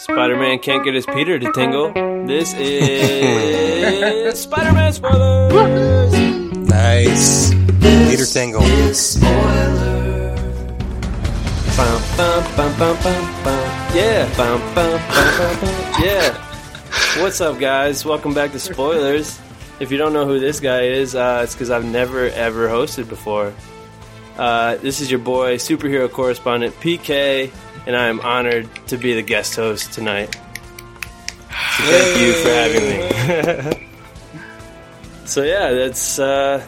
Spider Man can't get his Peter to tingle. This is Spider Man spoilers. Nice. Peter Tingle. Bum, bum, bum. Yeah, yeah. What's up, guys? Welcome back to Spoilers. If you don't know who this guy is, uh, it's because I've never ever hosted before. Uh, this is your boy, superhero correspondent PK, and I am honored to be the guest host tonight. So thank you for having me. so yeah, that's uh,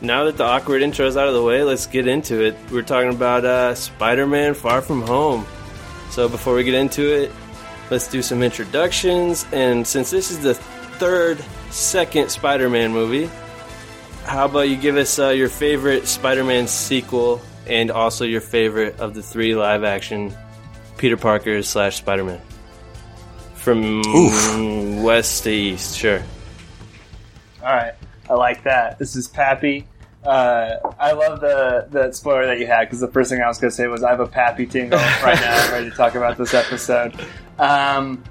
now that the awkward intro is out of the way, let's get into it. We're talking about uh, Spider-Man: Far From Home. So before we get into it, let's do some introductions. And since this is the third, second Spider-Man movie, how about you give us uh, your favorite Spider-Man sequel and also your favorite of the three live-action Peter Parker slash Spider-Man from Oof. west to east? Sure. All right, I like that. This is Pappy. Uh, I love the the spoiler that you had because the first thing I was going to say was I have a Pappy tingle right now. I'm ready to talk about this episode. Um,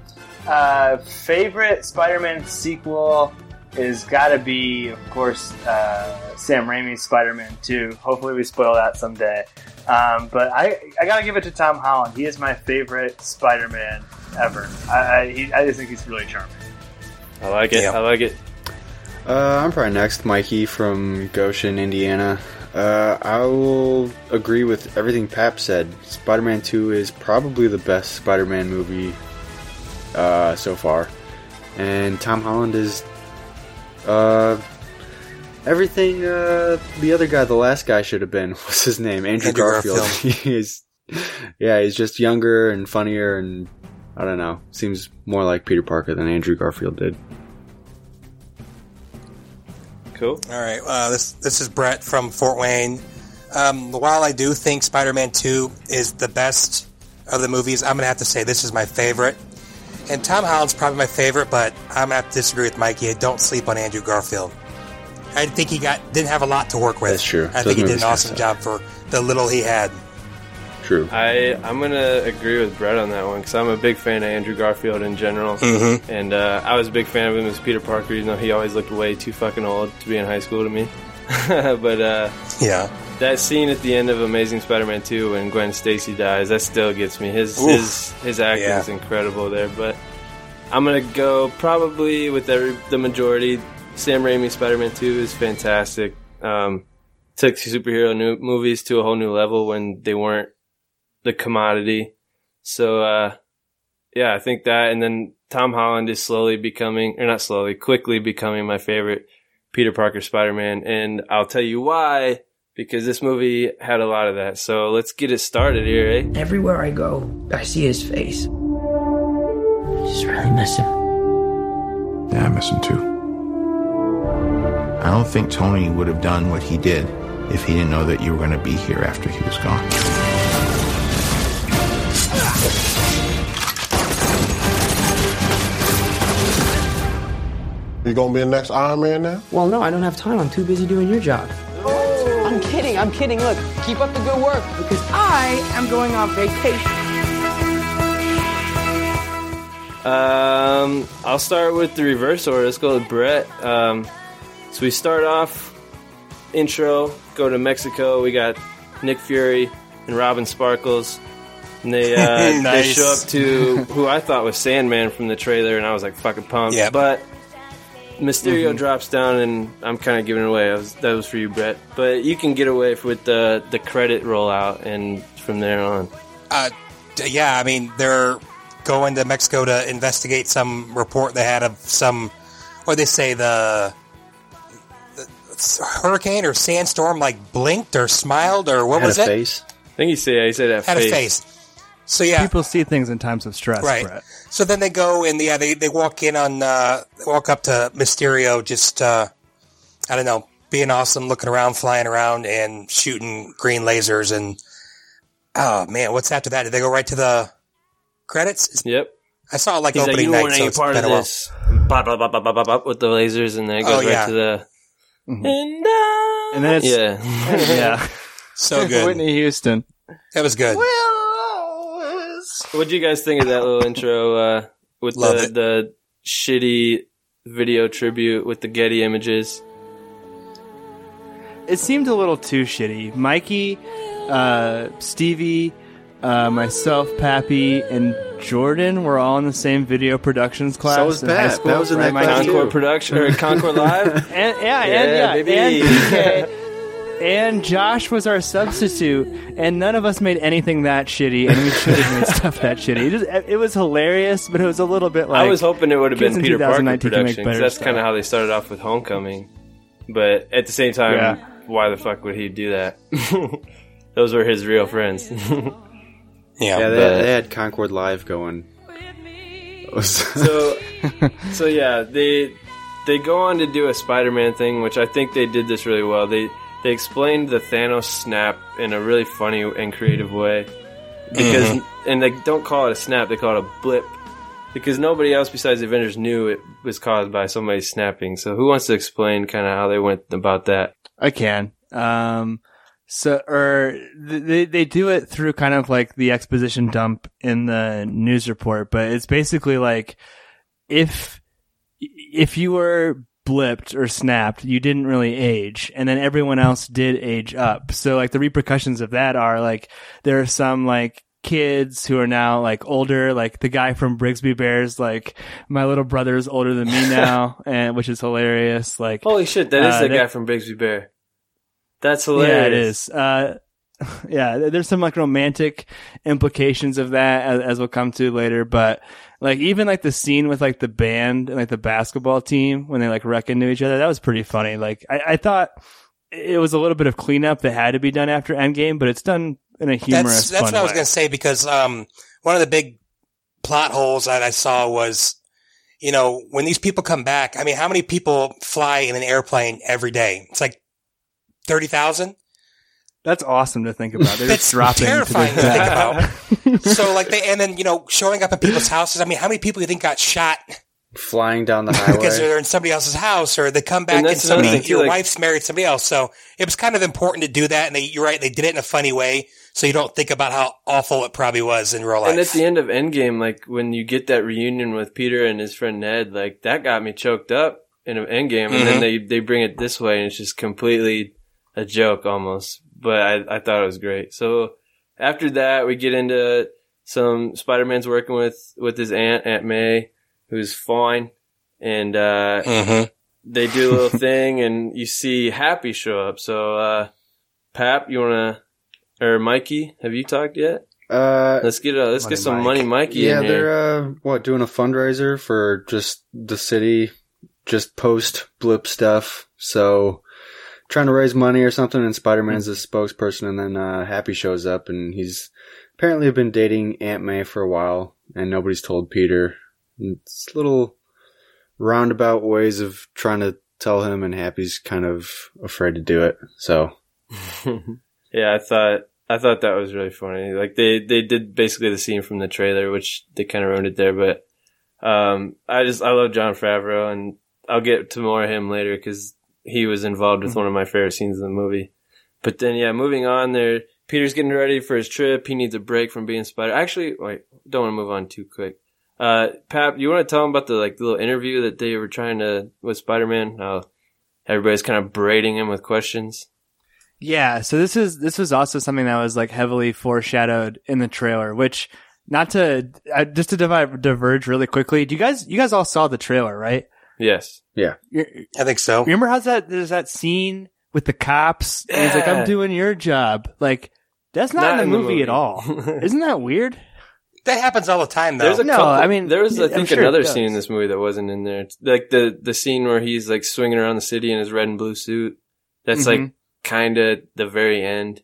uh, favorite Spider-Man sequel is got to be, of course, uh, Sam Raimi's Spider-Man 2. Hopefully, we spoil that someday. Um, but I I got to give it to Tom Holland. He is my favorite Spider-Man ever. I I, he, I just think he's really charming. I like it. Yeah. I like it. Uh, I'm probably next, Mikey from Goshen, Indiana. Uh, I will agree with everything Pap said. Spider-Man 2 is probably the best Spider-Man movie uh, so far, and Tom Holland is uh, everything uh, the other guy, the last guy, should have been. What's his name? Andrew, Andrew Garfield. Garfield. he's yeah, he's just younger and funnier, and I don't know. Seems more like Peter Parker than Andrew Garfield did. Cool. All right. Uh, this this is Brett from Fort Wayne. Um, while I do think Spider-Man 2 is the best of the movies, I'm gonna have to say this is my favorite. And Tom Holland's probably my favorite, but I'm gonna have to disagree with Mikey. I don't sleep on Andrew Garfield. I think he got didn't have a lot to work with. That's true. I Those think he did an awesome job for the little he had. True. I I'm gonna agree with Brett on that one because I'm a big fan of Andrew Garfield in general, Mm-hmm. and uh, I was a big fan of him as Peter Parker, even though he always looked way too fucking old to be in high school to me. but uh, Yeah. that scene at the end of Amazing Spider-Man 2 when Gwen Stacy dies, that still gets me. His Oof. his his acting Yeah. is incredible there. But I'm gonna go probably with every the majority. Sam Raimi Spider-Man 2 is fantastic. Um, took superhero new movies to a whole new level when they weren't the commodity. So uh, yeah, I think that, and then Tom Holland is slowly becoming, or not slowly, quickly becoming my favorite Peter Parker Spider-Man, and I'll tell you why. Because this movie had a lot of that. So let's get it started here, eh? Everywhere I go, I see his face. I just really miss him. Yeah, I miss him too. I don't think Tony would have done what he did if he didn't know that you were going to be here after he was gone. You gonna be the next Iron Man now? Well, no, I don't have time. I'm too busy doing your job. I'm kidding, I'm kidding. Look, keep up the good work because I am going on vacation. Um, I'll start with the reverse order. Let's go with Brett. Um, so we start off intro, go to Mexico. We got Nick Fury and Robin Sparkles. And they uh, they show up to who I thought was Sandman from the trailer, and I was like fucking pumped. Yep. But Mysterio drops down, and I'm kind of giving it away. I was, that was for you, Brett. But you can get away with the the credit rollout, and from there on. Uh, yeah, I mean, they're going to Mexico to investigate some report they had of some, or they say, the hurricane or sandstorm like blinked or smiled or what Had was a it? face. I think he said he said that Had a face. So yeah, People see things in times of stress, right. Brett. So then they go and yeah, they, they walk in on uh, they walk up to Mysterio, just uh, I don't know, being awesome, looking around, flying around, and shooting green lasers. And oh man, what's after that? Did they go right to the credits? Yep. I saw it like He's like, opening you night, want so any it's part been of a while. this? Bop, bop, bop, bop, bop, bop, bop, with the lasers, and then it goes Oh, right yeah. to the. Mhm. And, uh, And then it's yeah, yeah, So good. Whitney Houston. That was good. We'll What do you guys think of that little intro uh, with Love the it. the shitty video tribute with the Getty images? It seemed a little too shitty. Mikey, uh, Stevie, uh, myself, Pappy, and Jordan were all in the same video productions class. So was in high Pat. school, Pat was in right, that Mikey? class, Concord too. production or Concord Live? And yeah, Yeah, and yeah, baby. and DK. And Josh was our substitute, and none of us made anything that shitty, and we should have made stuff that shitty. It, just, it was hilarious, but it was a little bit like I was hoping it would have been Peter Parker 2019 can make better that's kind of how they started off with Homecoming. But at the same time, Yeah. why the fuck would he do that? Those were his real friends. Yeah. Yeah, they, but- they had Concord Live going. So so yeah they they go on to do a spider-man thing which i think they did this really well they they explained the thanos snap in a really funny and creative way because and they don't call it a snap they call it a blip because nobody else besides the avengers knew it was caused by somebody snapping so who wants to explain kind of how they went about that I can. Um, so, or they they do it through kind of like the exposition dump in the news report, but it's basically like if if you were blipped or snapped, you didn't really age, and then everyone else did age up. So, like the repercussions of that are like there are some like kids who are now like older, like the guy from Brigsby Bears, like my little brother is older than me now, and which is hilarious. Like holy shit that is Uh, the guy from Brigsby Bear that's hilarious yeah, it is. Uh, yeah, there's some like romantic implications of that as, as we'll come to later. But like even like the scene with like the band and like the basketball team when they like wreck into each other, that was pretty funny. Like I, I thought it was a little bit of cleanup that had to be done after Endgame, but it's done in a humorous. That's that's fun what I was going to say because um, one of the big plot holes that I saw was, you know, when these people come back. I mean, how many people fly in an airplane every day? It's like thirty thousand. That's awesome to think about. They're That's just dropping terrifying to to think about. so like they and then you know showing up at people's houses. I mean, how many people do you think got shot flying down the highway because they're in somebody else's house or they come back And and, somebody thing, your like- wife's married somebody else. So it was kind of important to do that. And they, you're right, they did it in a funny way, so you don't think about how awful it probably was in real life. And at the end of Endgame, like when you get that reunion with Peter and his friend Ned, like that got me choked up in an Endgame, and then Mhm. they they bring it this way, and it's just completely a joke almost. But I I thought it was great. So after that, we get into some Spider Man's working with with his aunt Aunt May, who's fine, and uh, Mhm. they do a little thing, and you see Happy show up. So uh, Pap, you wanna or Mikey, have you talked yet? Uh, Let's get uh, let's Money get some Mike. money, Mikey. yeah, in here. they're uh, what doing a fundraiser for just the city, just post blip stuff. So trying to raise money or something. And Spider Man's the spokesperson, and then uh, Happy shows up, and he's apparently been dating Aunt May for a while, and nobody's told Peter. And It's little roundabout ways of trying to tell him, and Happy's kind of afraid to do it. So yeah, I thought I thought that was really funny. Like they they did basically the scene from the trailer, which they kind of ruined it there. But um, I just I love Jon Favreau, and I'll get to more of him later because he was involved with one of my favorite scenes in the movie. But then yeah, moving on there. Peter's getting ready for his trip. He needs a break from being Spider. Actually, wait, don't want to move on too quick. Uh, Pap, you want to tell him about the like little interview that they were trying to with Spider Man? How everybody's kind of braiding him with questions. Yeah, so this is this was also something that was like heavily foreshadowed in the trailer. Which, not to uh, just to diverge really quickly. Do you guys you guys all saw the trailer, right? Yes. Yeah. I think so. remember how's that? There's that scene with the cops, and he's like, "I'm doing your job." Like that's not, in the movie, at all. Isn't that weird? That happens all the time, though. There's a No, couple. I mean, there was I think sure another scene in this movie that wasn't in there. It's like the the scene where he's like swinging around the city in his red and blue suit. That's like Mhm. kind of the very end.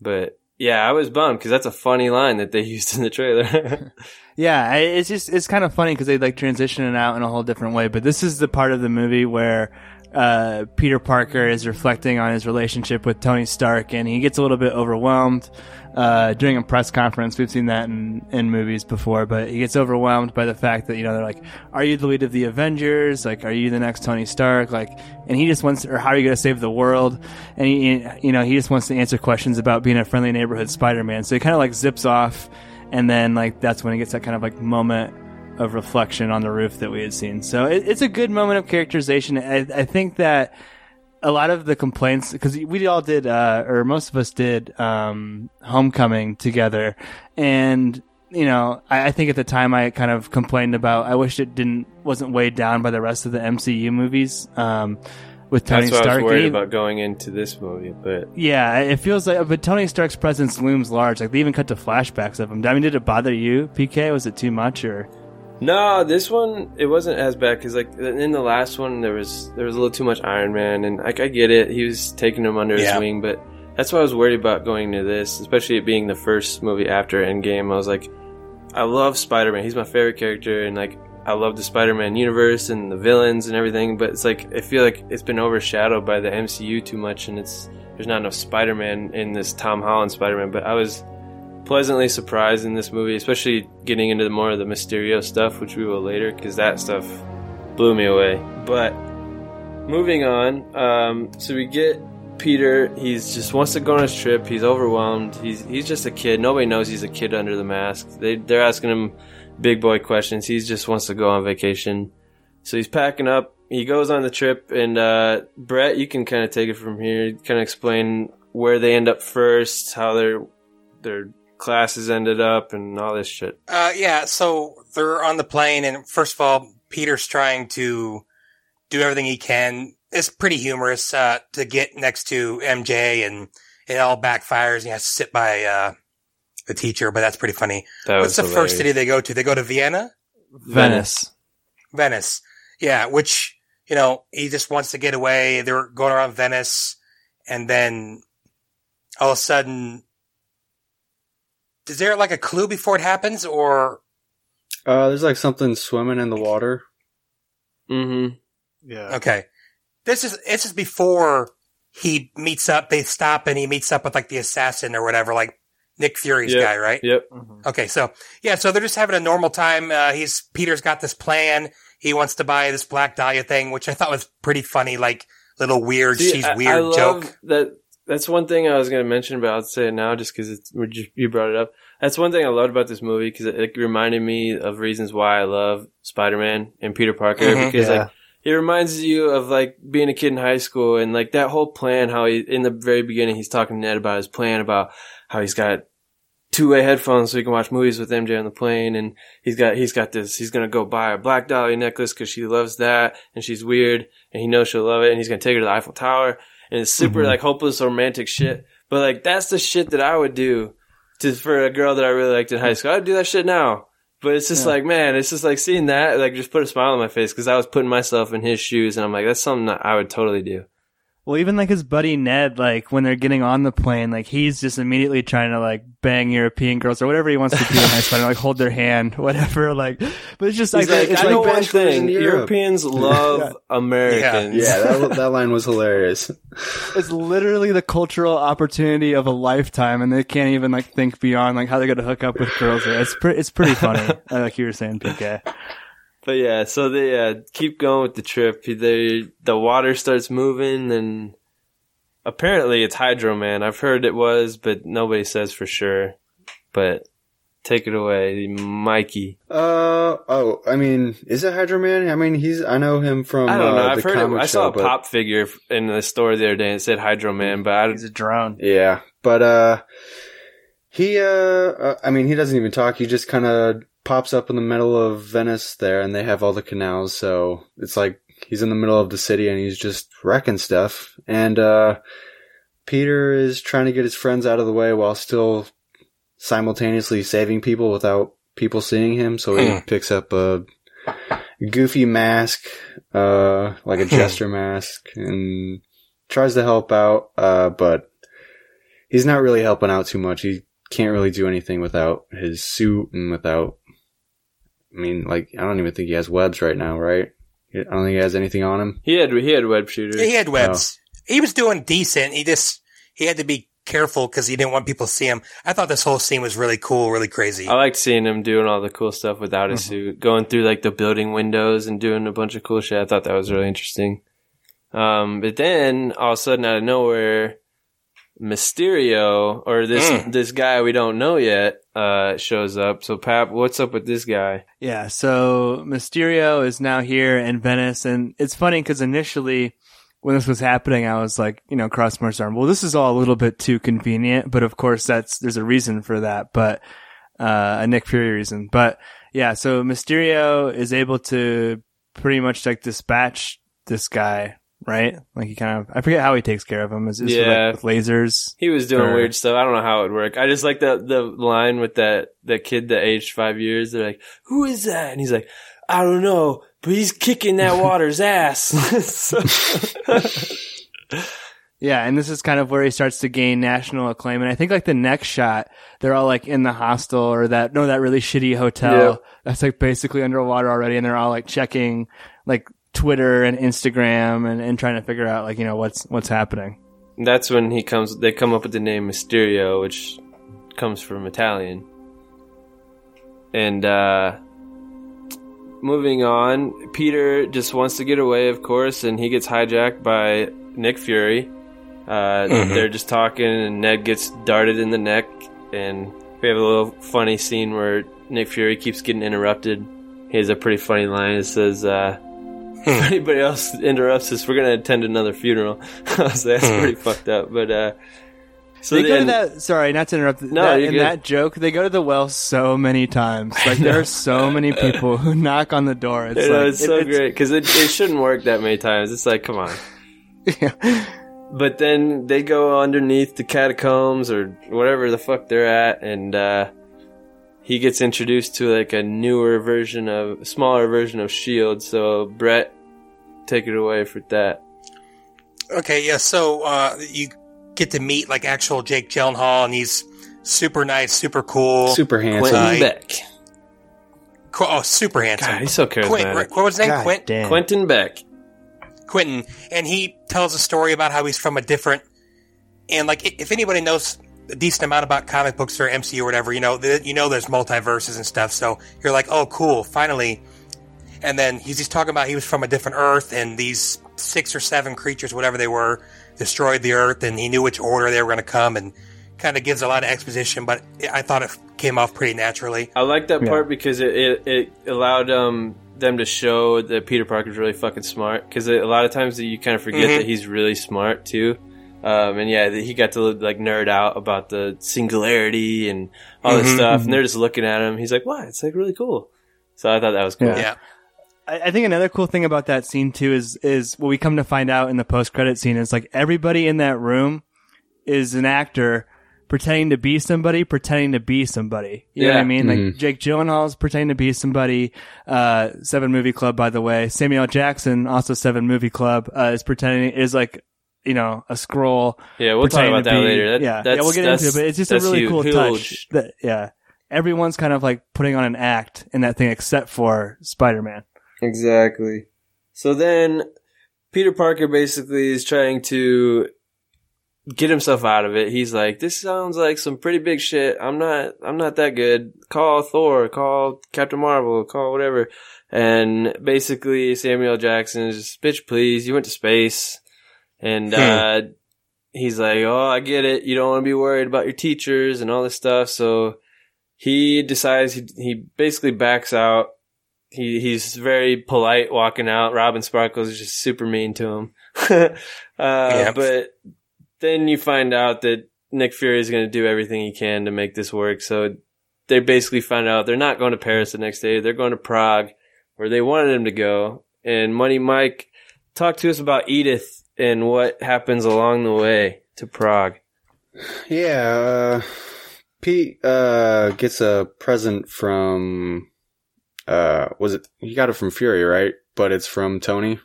But yeah, I was bummed because that's a funny line that they used in the trailer. Yeah, it's just it's kind of funny because they like transition it out in a whole different way. But this is the part of the movie where uh, Peter Parker is reflecting on his relationship with Tony Stark, and he gets a little bit overwhelmed uh, during a press conference. We've seen that in in movies before, but he gets overwhelmed by the fact that you know they're like, "Are you the lead of the Avengers? Like, are you the next Tony Stark? Like?" And he just wants, or how are you going to save the world? And he, you know, he just wants to answer questions about being a friendly neighborhood Spider-Man. So he kind of like zips off and then like that's when he gets that kind of like moment of reflection on the roof that we had seen. So it, it's a good moment of characterization. I, I think that a lot of the complaints because we all did uh, or most of us did um, homecoming together. And you know I, I think at the time i kind of complained about i wish it didn't wasn't weighed down by the rest of the mcu movies um, with tony That's what stark I was worried he- about going into this movie, but yeah it feels like but tony stark's presence looms large. Like they even cut to flashbacks of him. I mean did it bother you pk was it too much or No, this one it wasn't as bad because like in the last one there was there was a little too much Iron Man, and like I get it, he was taking him under Yeah. his wing, but that's why I was worried about going to this, especially it being the first movie after Endgame. I was like, I love Spider Man, he's my favorite character, and like I love the Spider Man universe and the villains and everything, but it's like I feel like it's been overshadowed by the MCU too much, and it's there's not enough Spider Man in this Tom Holland Spider Man, but I was pleasantly surprised in this movie, especially getting into more of the Mysterio stuff, which we will later, because that stuff blew me away. But moving on, um, so we get Peter. He's just wants to go on his trip. He's overwhelmed. He's he's just a kid. Nobody knows he's a kid under the mask. They they're asking him big boy questions. He just wants to go on vacation. So he's packing up. He goes on the trip, and uh, Brett, you can kind of take it from here. Kind of explain where they end up first, how their their classes ended up, and all this shit. Uh, yeah, so they're on the plane, and first of all, Peter's trying to do everything he can. It's pretty humorous uh, to get next to MJ, and it all backfires. And he has to sit by uh, the teacher, but that's pretty funny. That What's the was first city they go to? They go to Vienna, venice Venice. Yeah, which you know he just wants to get away. They're going around Venice, and then all of a sudden, is there like a clue before it happens, or Uh, there's like something swimming in the water. Mm-hmm. Yeah. Okay. This is this is before he meets up. They stop and he meets up with like the assassin or whatever, like Nick Fury's Yep. guy, right? Yep. Okay, so yeah, so they're just having a normal time. Uh, he's Peter's got this plan. He wants to buy this Black Dahlia thing, which I thought was pretty funny, like little weird, See, she's I- weird I love joke. That that's one thing I was going to mention, but I'll say it now just because you brought it up. That's one thing I loved about this movie because it, it reminded me of reasons why I love Spider-Man and Peter Parker Mhm. because Yeah. like it reminds you of like being a kid in high school and like that whole plan. How he in the very beginning he's talking to Ned about his plan about how he's got two-way headphones so he can watch movies with MJ on the plane, and he's got he's got this. He's gonna go buy a Black Dahlia necklace because she loves that, and she's weird, and he knows she'll love it, and he's gonna take her to the Eiffel Tower, and it's super mm-hmm. like hopeless romantic shit. But like that's the shit that I would do to for a girl that I really liked in high school. I'd do that shit now. But it's just like, man, it's just like seeing that, like, just put a smile on my face because I was putting myself in his shoes, and I'm like, that's something that I would totally do. Well, even like his buddy Ned, like when they're getting on the plane, like he's just immediately trying to like bang European girls or whatever he wants to do in high school, like hold their hand, whatever. Like, but it's just like, like, it's I know like one thing. Europeans love Americans. Yeah, that, that line was hilarious. it's literally the cultural opportunity of a lifetime, and they can't even like think beyond like how they're gonna hook up with girls. There, it's pretty, it's pretty funny, like you were saying, PK. But yeah, so they uh, keep going with the trip. They the water starts moving, and apparently it's Hydro Man. I've heard it was, but nobody says for sure. But take it away, Mikey. Uh oh, I mean, is it Hydro Man? I mean, he's I know him from I don't know. uh, I've heard it. comic I saw show, a but- pop figure in the store the other day, and it said Hydro Man. But I, He's a drone. Yeah, but uh, he uh, uh, I mean, he doesn't even talk. He just kind of pops up in the middle of Venice there, and they have all the canals, so it's like he's in the middle of the city and he's just wrecking stuff. And uh, Peter is trying to get his friends out of the way while still simultaneously saving people without people seeing him. So he Hmm. picks up a goofy mask, uh, like a jester mask, and tries to help out, uh, but he's not really helping out too much. He can't really do anything without his suit and without. I mean, like I don't even think he has webs right now, right? I don't think he has anything on him. he had he had web shooters. He had webs. He was doing decent. He just he had to be careful because he didn't want people to see him. I thought this whole scene was really cool, really crazy. I liked seeing him doing all the cool stuff without his suit, going through like the building windows and doing a bunch of cool shit. I thought that was really interesting. Um, but then all of a sudden, out of nowhere, Mysterio or this Mm. this guy we don't know yet uh, shows up. So Pap, what's up with this guy? Yeah, so Mysterio is now here in Venice, and it's funny because initially, when this was happening, I was like, you know, cross my arm. Well, this is all a little bit too convenient, but of course, that's there's a reason for that, but uh, a Nick Fury reason. But yeah, so Mysterio is able to pretty much like dispatch this guy, right? Like he kind of, I forget how he takes care of him. Is Yeah. with, like, with lasers? He was doing Or- weird stuff. I don't know how it would work. I just like the the line with that that kid that aged five years. They're like, "Who is that?" And he's like, "I don't know, but he's kicking that water's ass." Yeah, and this is kind of where he starts to gain national acclaim. And I think like the next shot, they're all like in the hostel or that no, that really shitty hotel Yeah. that's like basically underwater already, and they're all like checking like Twitter and Instagram and, and trying to figure out like you know what's what's happening. That's when he comes. They come up with the name Mysterio, which comes from Italian. And uh, moving on, Peter just wants to get away, of course, and he gets hijacked by Nick Fury. Uh, Mhm. They're just talking, and Ned gets darted in the neck, and we have a little funny scene where Nick Fury keeps getting interrupted. He has a pretty funny line. It says, uh, if anybody else interrupts us, we're going to attend another funeral. I was like, that's Hmm. pretty fucked up. But, uh, so they go to that. Sorry, not to interrupt. No, that, you're in good. that joke, they go to the well so many times. Like there are so many people who knock on the door. It's I know, like it's so it- great because it, it shouldn't work that many times. It's like, come on. But then they go underneath the catacombs or whatever the fuck they're at, and uh, he gets introduced to like a newer version of, smaller version of Shield. So Brett, take it away for that. Okay, yeah. So uh, you get to meet like actual Jake Gyllenhaal, and he's super nice, super cool, Super handsome. Quentin Beck. Qu- oh, super handsome. God, he's so Quint, charismatic. what was his name? God Quint. damn. Quentin Beck. Quentin, and he tells a story about how he's from a different. And like, if anybody knows a decent amount about comic books or MCU or whatever, you know, th- you know, there's multiverses and stuff. So you're like, oh, cool, finally. And then he's just talking about he was from a different Earth, and these six or seven creatures, whatever they were, destroyed the Earth, and he knew which order they were going to come, and kind of gives a lot of exposition. But I thought it came off pretty naturally. I like that Yeah. part because it, it, it allowed um, them to show that Peter Parker's really fucking smart. Because a lot of times you kind of forget Mhm. that he's really smart too. Um, and yeah, he got to like nerd out about the singularity and all this Mhm. stuff, and they're just looking at him. He's like, "Wow, it's like really cool." So I thought that was cool. Yeah. Yeah. I, I think another cool thing about that scene too is is what we come to find out in the post credit scene is like everybody in that room is an actor pretending to be somebody, pretending to be somebody. You know what I Yeah. mean? Mhm. Like Jake Gyllenhaal's pretending to be somebody. Uh, Seven Movie Club, by the way. Samuel Jackson, also Seven Movie Club, uh, is pretending is like you know a Skrull. Yeah, we'll talk about that be- later. That, yeah, that's, yeah, we'll get into it. But it's just a really hu- cool huge. touch. That yeah, everyone's kind of like putting on an act in that thing except for Spider Man. Exactly. So then Peter Parker basically is trying to get himself out of it. He's like, "This sounds like some pretty big shit. I'm not I'm not that good. Call Thor, call Captain Marvel, call whatever." And basically Samuel Jackson is just, "Bitch, please, you went to space." And Hmm. uh he's like, "Oh, I get it. You don't want to be worried about your teachers and all this stuff." So he decides he he basically backs out he he's very polite walking out. Robin Sparkles is just super mean to him. uh, Yep. But then you find out that Nick Fury is going to do everything he can to make this work. So they basically find out they're not going to Paris the next day. They're going to Prague, where they wanted him to go. And Money Mike, talk to us about Edith and what happens along the way to Prague. Yeah, uh, Pete uh, gets a present from. Uh, was it? He got it from Fury, right? But it's from Tony.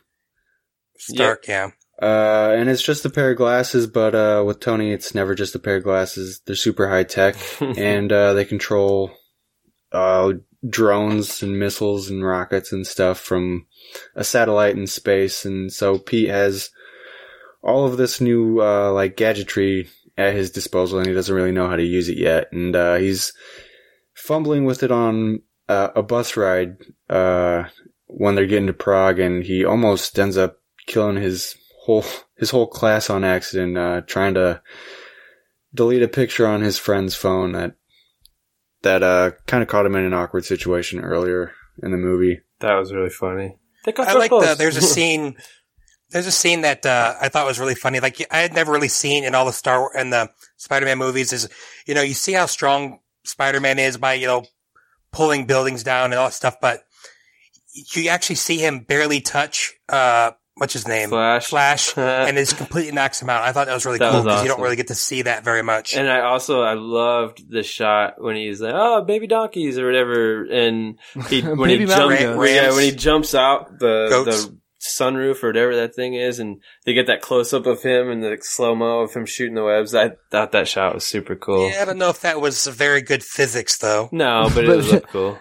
Stark, yeah. Uh, and it's just a pair of glasses, but uh, with Tony, it's never just a pair of glasses. They're super high tech, and uh, they control uh, drones and missiles and rockets and stuff from a satellite in space. And so Pete has all of this new uh, like gadgetry at his disposal, and he doesn't really know how to use it yet. And uh, he's fumbling with it on uh, a bus ride uh, when they're getting to Prague, and he almost ends up killing his whole his whole class on accident, uh, trying to delete a picture on his friend's phone that that uh kind of caught him in an awkward situation earlier in the movie. That was really funny. I like the, there's a scene, there's a scene that, uh, I thought was really funny. Like I had never really seen in all the Star Wars and the Spider-Man movies is, you know, you see how strong Spider-Man is by, you know, pulling buildings down and all that stuff, but you actually see him barely touch, uh, what's his name? Flash. Flash, and it completely knocks him out. I thought that was really That cool was because you don't really get to see that very much. And I also I loved the shot when he's like, "Oh, baby donkeys" or whatever, and he when he jumps, mountain yeah, when he jumps out the Goats. the sunroof or whatever that thing is, and they get that close up of him and the slow mo of him shooting the webs. I thought that shot was super cool. yeah, I don't know if that was very good physics though. No, but it was looked cool.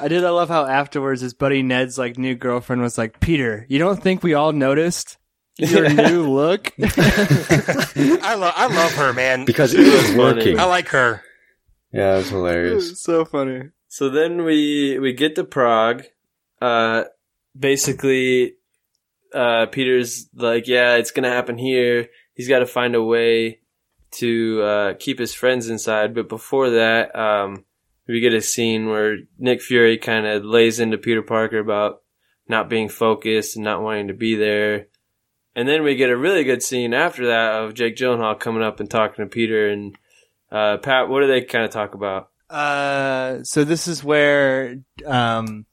I did. I love how afterwards his buddy Ned's like new girlfriend was like, Peter, you don't think we all noticed your new look? I love, I love her, man. Because it was working. I like her. Yeah, it was hilarious. so funny. So then we we get to Prague. Uh, basically, uh, Peter's like, yeah, it's gonna happen here. He's got to find a way to uh, keep his friends inside. But before that, um, we get a scene where Nick Fury kind of lays into Peter Parker about not being focused and not wanting to be there. And then we get a really good scene after that of Jake Gyllenhaal coming up and talking to Peter and uh, Pat. What do they kind of talk about? Uh, so this is where um,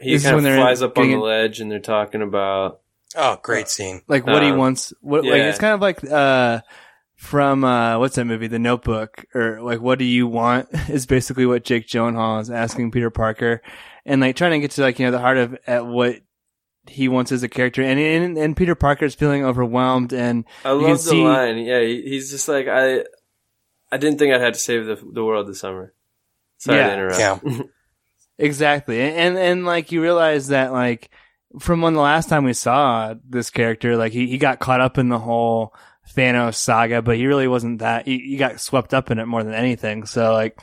He This is kind when of they're flies up on the ledge and they're talking about Oh, great scene. like what he Um, wants. What like yeah. it's kind of like uh from uh what's that movie, The Notebook, or like what do you want is basically what Jake Gyllenhaal is asking Peter Parker, and like trying to get to like you know the heart of at what he wants as a character, and and, and Peter Parker's feeling overwhelmed, and I You can love the see- line. Yeah, he, he's just like I. I didn't think I'd have to save the the world this summer. Sorry Yeah. to interrupt. Yeah. Exactly. And, and like you realize that like from when the last time we saw this character, like he, he got caught up in the whole Thanos saga, but he really wasn't that he, he got swept up in it more than anything. So like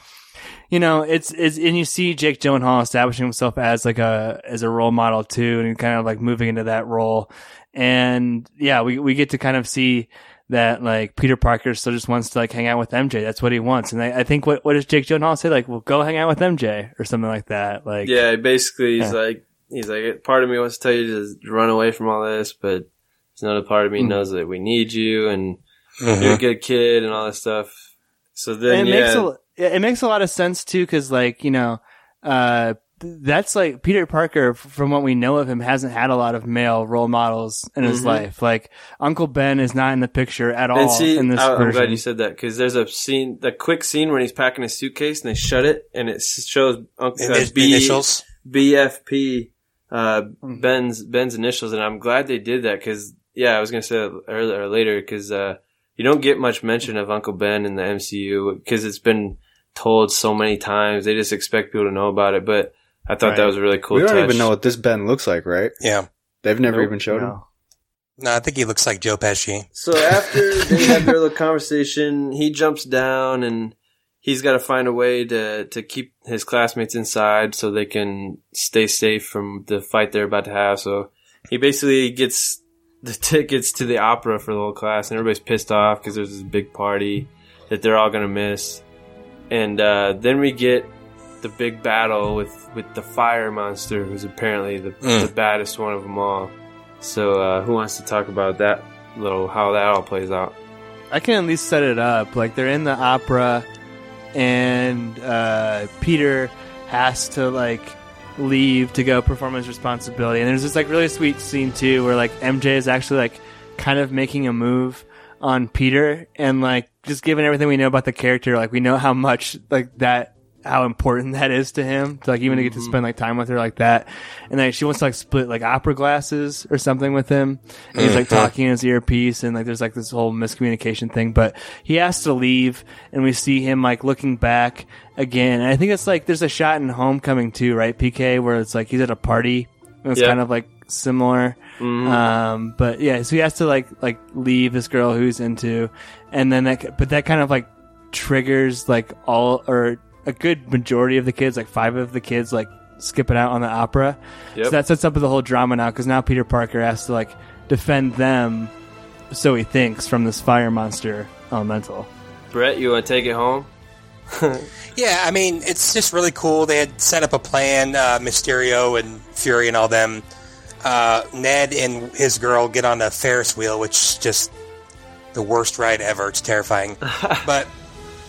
you know, it's it's and you see Jake Gyllenhaal establishing himself as like a as a role model too, and kind of like moving into that role. And yeah, we we get to kind of see that like Peter Parker still just wants to like hang out with MJ. That's what he wants. And I, I think what what does Jake Gyllenhaal say? Like, well, go hang out with MJ or something like that. Like, Yeah, basically he's Yeah. like he's like part of me wants to tell you to run away from all this, but there's another part of me Mhm. knows that we need you and Mm-hmm. you're a good kid and all this stuff. So then and it yeah, makes a it makes a lot of sense too because like you know uh that's like Peter Parker from what we know of him hasn't had a lot of male role models in his Mhm. life like Uncle Ben is not in the picture at all see, in this I, I'm glad you said that because there's a scene, the quick scene when he's packing his suitcase and they shut it and it shows Uncle uh, B- initials. BFP, uh, Mhm. Ben's Ben's initials, and I'm glad they did that because yeah, I was gonna say that earlier or later because uh, you don't get much mention of Uncle Ben in the MCU because it's been told so many times. They just expect people to know about it, but I thought that was a really cool. we don't touch. even know what this Ben looks like, right? Yeah. They've never Nope. even showed him. No. No, I think he looks like Joe Pesci. So after they have their little conversation, he jumps down and he's got to find a way to to keep his classmates inside so they can stay safe from the fight they're about to have. So he basically gets the tickets to the opera for the whole class, and everybody's pissed off because there's this big party that they're all gonna miss. And uh, then we get the big battle with with the fire monster, who's apparently the, Mm. the baddest one of them all. So uh, who wants to talk about that little how that all plays out? I can at least set it up like they're in the opera and uh, Peter has to like leave to go perform his responsibility and there's this like really sweet scene too where like MJ is actually like kind of making a move on Peter and like just given everything we know about the character like we know how much like that how important that is to him to like even to get to spend like time with her like that. And like she wants to like split like opera glasses or something with him. And he's like talking in his earpiece and like there's like this whole miscommunication thing. But he has to leave and we see him like looking back again. And i think it's like there's a shot in homecoming too right pk where it's like he's at a party and it's Yeah. kind of like similar. Mhm. um but yeah so he has to like like leave this girl who's into and then that but that kind of like triggers like all or a good majority of the kids like five of the kids like skipping out on the opera Yep. so that sets up the whole drama now because now peter parker has to like defend them so he thinks from this fire monster elemental Brett, you want to take it home? Yeah, I mean, it's just really cool. They had set up a plan, uh, Mysterio and Fury and all them. Uh, Ned and his girl get on a Ferris wheel, which is just the worst ride ever. It's terrifying. but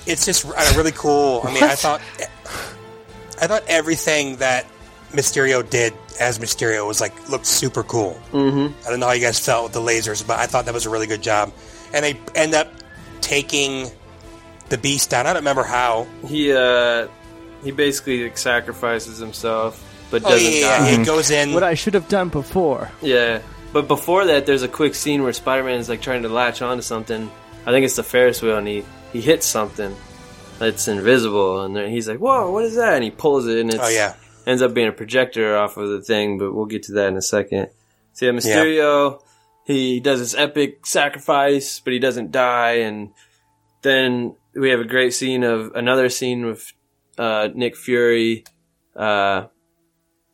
it's just uh, really cool. I mean, I thought I thought everything that Mysterio did as Mysterio was like looked super cool. Mm-hmm. I don't know how you guys felt with the lasers, but I thought that was a really good job. And they end up taking the beast down. I don't remember how. He uh, he basically like, sacrifices himself, but Oh doesn't yeah, yeah, die. yeah. it goes in. What I should have done before. Yeah, but before that, there's a quick scene where Spider-Man is like trying to latch onto something. I think it's the Ferris wheel, and he he hits something that's invisible, and then he's like, "Whoa, what is that?" And he pulls it, and it's Oh yeah, ends up being a projector off of the thing. But we'll get to that in a second. So yeah, Mysterio, he does this epic sacrifice, but he doesn't die, and then we have a great scene of another scene with uh, Nick Fury, uh,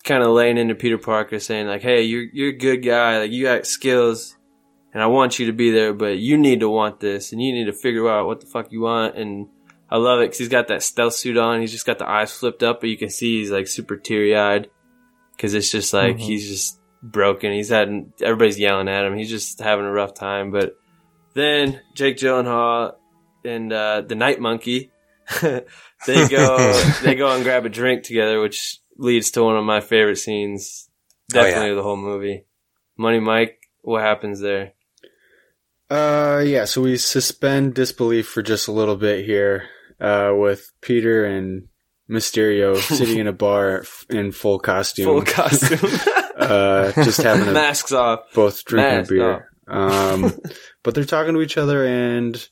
kind of laying into Peter Parker, saying like, "Hey, you're you're a good guy. Like you got skills, and I want you to be there, but you need to want this, and you need to figure out what the fuck you want." And I love it because he's got that stealth suit on. He's just got the eyes flipped up, but you can see he's like super teary eyed because it's just like he's just broken. He's had everybody's yelling at him. He's just having a rough time. But then Jake Gyllenhaal and uh, the Night Monkey, they go they go and grab a drink together, which leads to one of my favorite scenes, Oh, yeah. definitely of the whole movie. Money Mike, what happens there? Uh, yeah. So we suspend disbelief for just a little bit here, uh, with Peter and Mysterio sitting in a bar in full costume, Full costume, uh, just having a masks off. both drinking Mask beer. Um, but they're talking to each other and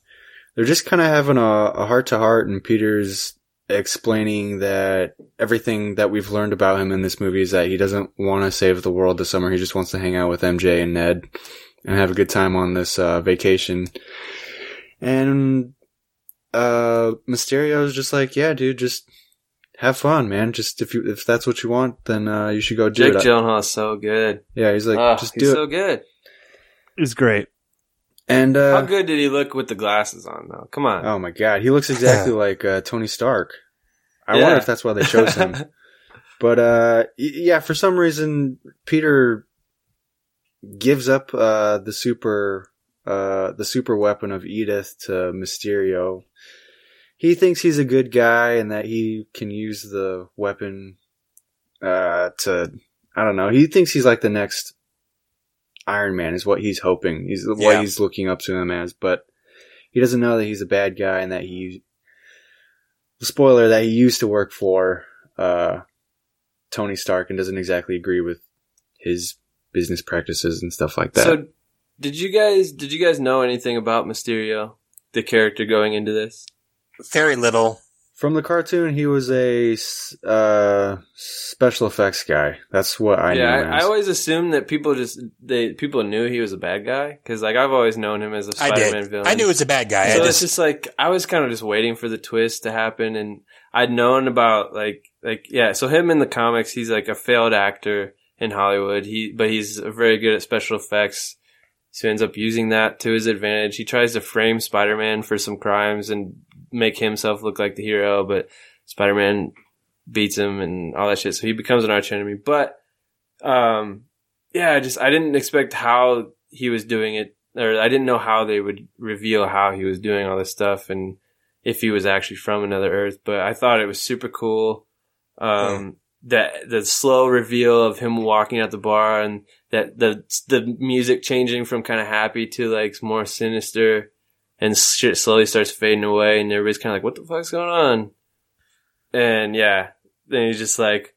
they're just kind of having a heart to heart. And Peter's explaining that everything that we've learned about him in this movie is that he doesn't want to save the world this summer. He just wants to hang out with MJ and Ned and have a good time on this uh, vacation. And uh, Mysterio's just like, yeah, dude, just have fun, man. Just if you if that's what you want, then uh, you should go do Jake it. Gyllenhaal is so good. yeah, he's like, Oh, just he's do so good. He's great. And uh, How good did he look with the glasses on, though? Come on. Oh my god, he looks exactly like uh, Tony Stark. I Yeah. wonder if that's why they chose him. but uh, yeah, for some reason, Peter gives up uh, the super uh, the super weapon of Edith to Mysterio. He thinks he's a good guy and that he can use the weapon uh, to I don't know. He thinks he's like the next Iron Man is what he's hoping. He's what he's looking up to him as, but he doesn't know that he's a bad guy and that he spoiler that he used to work for uh, Tony Stark and doesn't exactly agree with his business practices and stuff like that. So, did you guys did you guys know anything about Mysterio, the character going into this? very little. From the cartoon, he was a uh, special effects guy. That's what I yeah, knew. him I, I always assumed that people just they people knew he was a bad guy because like I've always known him as a Spider-Man did. villain. I knew he was a bad guy. so I it's just, just like I was kind of just waiting for the twist to happen, and I'd known about like like yeah. So him in the comics, he's like a failed actor in Hollywood. He but he's very good at special effects. So he ends up using that to his advantage. He tries to frame Spider-Man for some crimes and make himself look like the hero, but Spider-Man beats him and all that shit. So he becomes an arch enemy. But um, yeah, I just I didn't expect how he was doing it, or I didn't know how they would reveal how he was doing all this stuff and if he was actually from another Earth. But I thought it was super cool. Um, that the slow reveal of him walking out the bar and that the the music changing from kind of happy to like more sinister and shit slowly starts fading away and everybody's kind of like what the fuck's going on and yeah then he's just like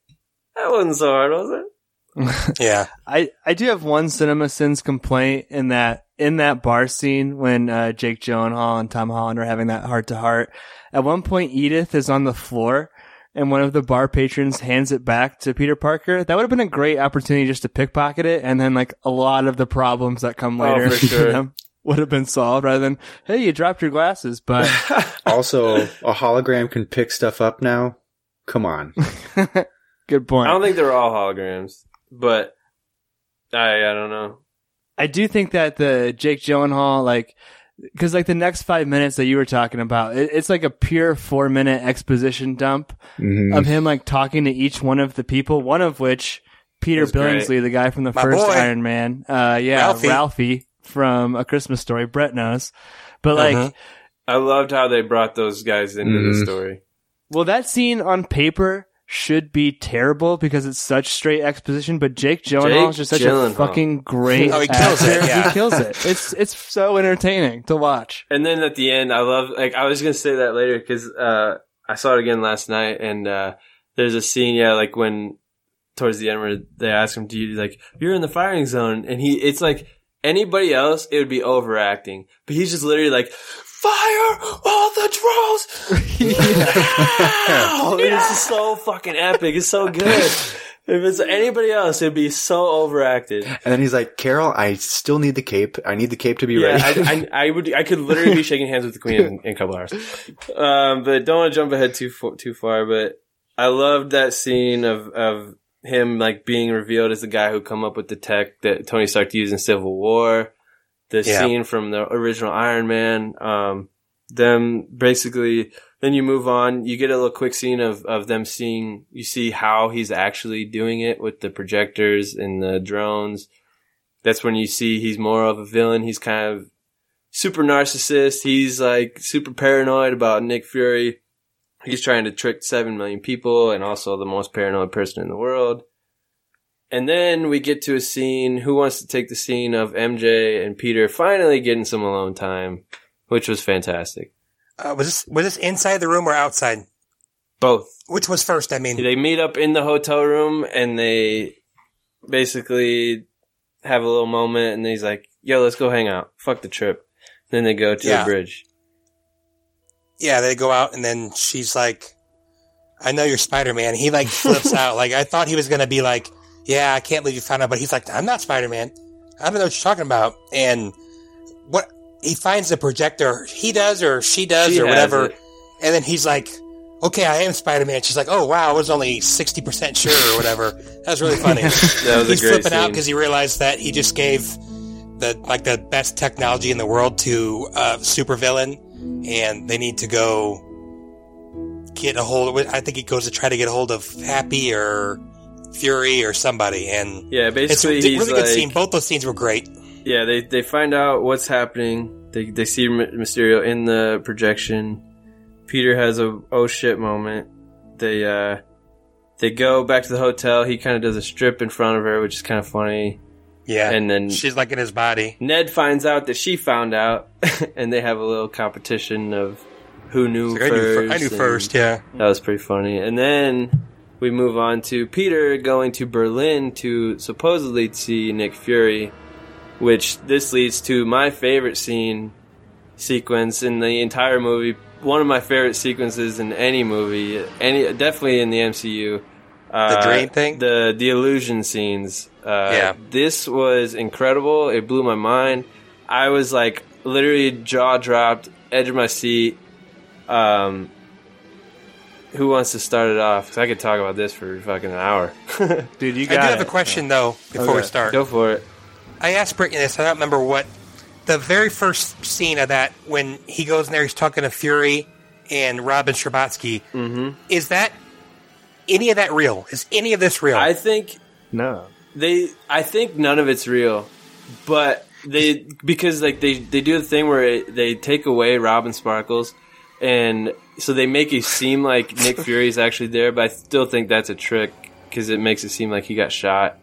that wasn't so hard was it yeah. I, I do have one CinemaSins complaint in that in that bar scene when uh, Jake Gyllenhaal and Tom Holland are having that heart to heart. At one point, Edith is on the floor, and one of the bar patrons hands it back to Peter Parker. That would have been a great opportunity just to pickpocket it, and then like a lot of the problems that come Oh, later for sure. would have been solved rather than hey, you dropped your glasses. But also, a hologram can pick stuff up now. Come on. good point. i don't think they're all holograms but i i don't know I do think that the Jake Gyllenhaal, like because like the next five minutes that you were talking about, it, it's like a pure four minute exposition dump Mhm. of him like talking to each one of the people. One of which Peter That's great. Billingsley, the guy from the My first boy. Iron Man, uh, yeah, Ralphie. Ralphie. from A Christmas Story. Brett knows, but like. Uh-huh. I loved how they brought those guys into the Mhm. story. Well, that scene on paper should be terrible because it's such straight exposition, but Jake Gyllenhaal is just such Gyllenhaal. a fucking great Oh, he kills actor. it, yeah. He kills it. It's it's so entertaining to watch. And then at the end, I love like I was gonna say that later because uh, I saw it again last night, and uh, there's a scene, yeah, like when towards the end where they ask him, "Do you like you're in the firing zone?" And he, it's like anybody else, it would be overacting, but he's just literally like. Fire all the drones! Wow! It's just so fucking epic. It's so good. If it's anybody else, it'd be so overacted. And then he's like, Carol, I still need the cape. I need the cape to be Yeah, ready. I, I, I would, I could literally be shaking hands with the queen in, in a couple hours. Um, but don't want to jump ahead too far, too far. But I loved that scene of of him like being revealed as the guy who come up with the tech that Tony Stark used in Civil War. The Yeah. scene from the original Iron Man. Um, them basically. Then you move on. You get a little quick scene of, of them seeing. You see how he's actually doing it with the projectors and the drones. That's when you see he's more of a villain. He's kind of super narcissist. He's like super paranoid about Nick Fury. He's trying to trick 7 million people and also the most paranoid person in the world. And then we get to a scene. Who wants to take the scene of MJ and Peter finally getting some alone time, which was fantastic. Uh, was this was this inside the room or outside? Both. Which was first? I mean, They meet up in the hotel room and they basically have a little moment and he's like, yo, let's go hang out. Fuck the trip. Then they go to Yeah. the bridge. yeah, they go out and then she's like, "I know you're Spider Man." He like flips out. Like I thought he was gonna be like, "Yeah, I can't believe you found out," but he's like, "I'm not Spider Man. I don't know what you're talking about." And what he finds the projector, he does or she does She or whatever, it. and then he's like. Okay, I am Spider Man. She's like, "Oh wow, I was only sixty percent sure or whatever." That was really funny. That was He's flipping out because he realized that he just gave the like the best technology in the world to a supervillain, and they need to go get a hold of it. I think he goes to try to get a hold of Happy or Fury or somebody, and Yeah, basically, it's a he's really like, good scene. Both those scenes were great. yeah, they they find out what's happening. They they see Mysterio in the projection. Peter has a oh shit moment. They uh they go back to the hotel. He kind of does a strip in front of her, which is kind of funny. Yeah, And then she's like in his body. Ned finds out that she found out, and they have a little competition of who knew Like, I first. knew, fir- I knew first. Yeah, That was pretty funny. And then we move on to Peter going to Berlin to supposedly see Nick Fury, which this leads to my favorite scene sequence in the entire movie. One of my favorite sequences in any movie, any definitely in the MCU. Uh, dream thing? the the illusion scenes. Uh, Yeah. this was incredible. It blew my mind. I was like literally jaw dropped, edge of my seat. Um, who wants to start it off? Because I could talk about this for fucking an hour. Dude, you got I do got have a question though before we start. Go for it. I asked Brittany this. I don't remember what the very first scene of that when he goes in there. He's talking to Fury and Robin Scherbatsky. Mm-hmm. Is that any of that real? Is any of this real? I think No. they. I think none of it's real, but they because like they they do the thing where it, they take away Robin Sparkles, and so they make it seem like Nick Fury is actually there, but I still think that's a trick because it makes it seem like he got shot.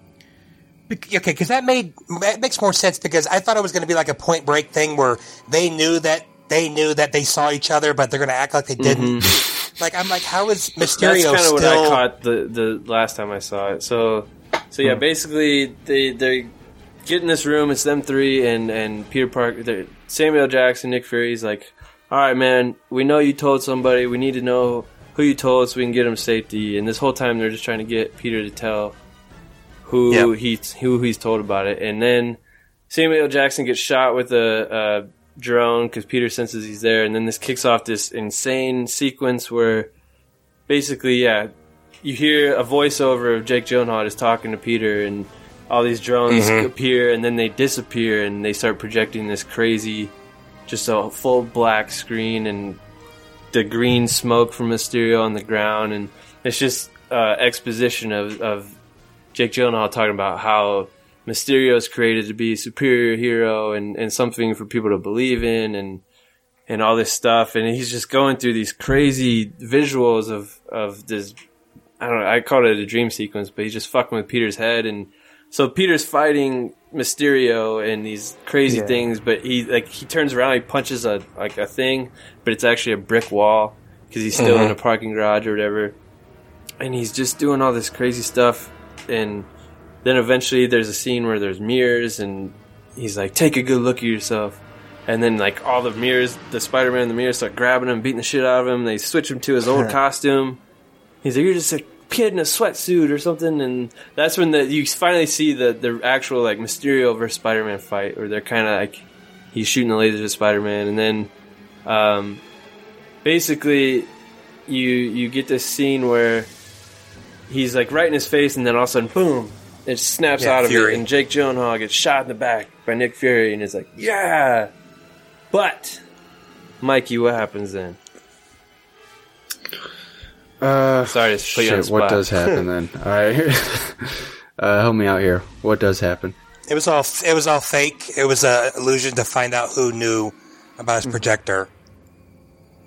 Okay, because that made that makes more sense because I thought it was going to be like a Point Break thing where they knew that they knew that they saw each other, but they're going to act like they mm-hmm. didn't. like I'm like, how is Mysterio? That's kind of still? what I caught the the last time I saw it. So, so yeah, hmm. basically they they get in this room. It's them three and and Peter Parker, Samuel Jackson, Nick Fury's like, all right, man, we know you told somebody. We need to know who you told so we can get him safety. And this whole time they're just trying to get Peter to tell who Yep. he who he's told about it. And then Samuel Jackson gets shot with a, a drone because Peter senses he's there, and then this kicks off this insane sequence where basically, yeah, you hear a voiceover of Jake Gyllenhaal just talking to Peter, and all these drones mm-hmm. appear, and then they disappear, and they start projecting this crazy just a full black screen and the green smoke from Mysterio on the ground, and it's just uh, exposition of, of Jake Gyllenhaal talking about how Mysterio is created to be a superior hero and, and something for people to believe in, and and all this stuff, and he's just going through these crazy visuals of of this. I don't know. I called it a dream sequence, but he's just fucking with Peter's head, and so Peter's fighting Mysterio and these crazy Yeah. things, but he like he turns around, he punches a like a thing, but it's actually a brick wall because he's still in mm-hmm. a parking garage or whatever, and he's just doing all this crazy stuff, and then eventually there's a scene where there's mirrors, and he's like, "Take a good look at yourself." And then, like all the mirrors, the Spider-Man in the mirrors start grabbing him, beating the shit out of him. They switch him to his old costume. He's like, "You're just a kid in a sweatsuit or something." And that's when the you finally see the the actual like Mysterio versus Spider-Man fight, where they're kind of like he's shooting the lasers at Spider-Man, and then um, basically you you get this scene where he's like right in his face, and then all of a sudden, boom! It snaps Yeah, out of Fury. it, and Jake Gyllenhaal gets shot in the back by Nick Fury, and it's like, yeah. But, Mikey, what happens then? Uh, Sorry to put you on the shit, what does happen then? All right, uh, help me out here. What does happen? It was all it was all fake. It was a illusion to find out who knew about his projector.